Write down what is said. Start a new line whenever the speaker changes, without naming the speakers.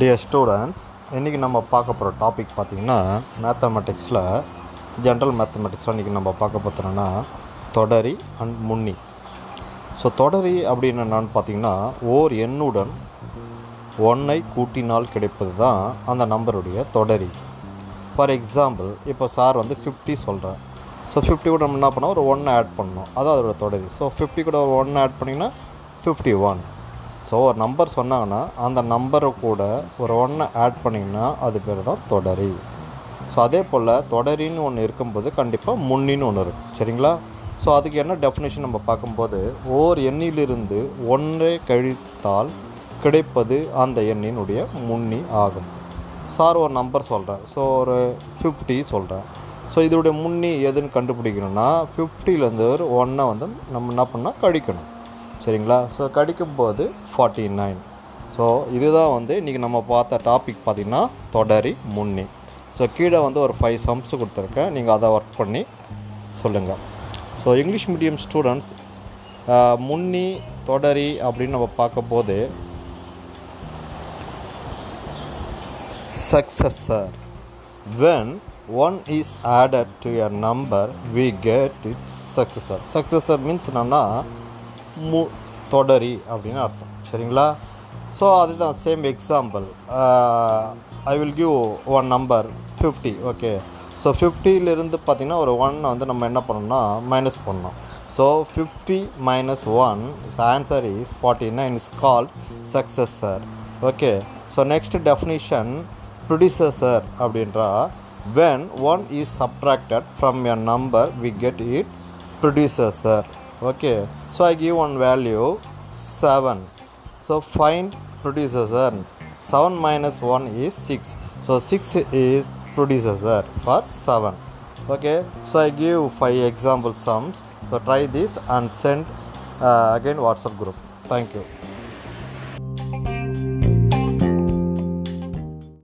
Dear students இன்றைக்கி நம்ம பார்க்க போகிற டாபிக் பார்த்திங்கன்னா மேத்தமெட்டிக்ஸில் ஜென்ரல் மேத்தமெட்டிக்ஸில் இன்றைக்கி நம்ம பார்க்க போகிறோன்னா தொடரி அண்ட் முன்னி. ஸோ தொடரி அப்படின்னு என்னன்னு பார்த்திங்கன்னா ஓர் எண்ணுடன் ஒன்னை கூட்டினால் கிடைப்பது தான் அந்த நம்பருடைய தொடரி. ஃபார் எக்ஸாம்பிள் இப்போ சார் வந்து ஃபிஃப்டி சொல்கிறேன் ஸோ ஃபிஃப்டி கூட நம்ம என்ன பண்ணோம் ஒரு ஒன்று ஆட் பண்ணணும். அதான் அதோட தொடரி. ஸோ ஃபிஃப்டி கூட ஒரு ஒன்று ஆட் பண்ணிங்கன்னா ஃபிஃப்டி ஒன் ஸோ ஒரு நம்பர் சொன்னாங்கன்னா அந்த நம்பரை கூட ஒரு ஒன்றை ஆட் பண்ணிங்கன்னா அது பேர் தான் தொடரி. ஸோ அதே போல் தொடரின்னு ஒன்று இருக்கும்போது கண்டிப்பாக முன்னின்னு ஒன்று இருக்கும் சரிங்களா? ஸோ அதுக்கு என்ன டெஃபினேஷன் நம்ம பார்க்கும்போது ஓர் எண்ணிலிருந்து ஒன்றை கழித்தால் கிடைப்பது அந்த எண்ணினுடைய முன்னி ஆகும். சார் ஒரு நம்பர் சொல்கிறேன் ஸோ ஒரு ஃபிஃப்டி சொல்கிறேன் ஸோ இதோடைய முன்னி எதுன்னு கண்டுபிடிக்கணும்னா ஃபிஃப்டிலேருந்து ஒரு ஒன்றை வந்து நம்ம என்ன பண்ணால் கழிக்கணும். சரிங்களா? ஸோ கடிக்கும்போது ஃபார்ட்டி நைன் ஸோ இதுதான் வந்து இன்றைக்கி நம்ம பார்த்த டாபிக் பார்த்திங்கன்னா தொடரி முன்னி. ஸோ கீழே வந்து ஒரு ஃபைவ் சம்ஸ் கொடுத்துருக்கேன். நீங்கள் அதை ஒர்க் பண்ணி சொல்லுங்கள் ஸோ இங்கிலீஷ் மீடியம் ஸ்டூடெண்ட்ஸ் முன்னி தொடரி அப்படின்னு நம்ம பார்க்கும்போது successor. When one is added to a number we get its successor. Successor means என்னன்னா மு தொடரி அப்படின்னு அர்த்தம். சரிங்களா? ஸோ அதுதான் same example I will give one number fifty okay so ஃபிஃப்டியிலிருந்து பார்த்திங்கன்னா ஒரு ஒன்னை வந்து நம்ம என்ன பண்ணோம்னா மைனஸ் பண்ணோம் so fifty minus one answer is forty nine is called successor okay so next definition predecessor அப்படின்றா when one is subtracted from from number we get it it sir okay so i give one value 7 so find predecessor 7 minus 1 is 6 so 6 is predecessor for 7 okay so i give five example sums. So try this and send uh, again whatsapp group. Thank you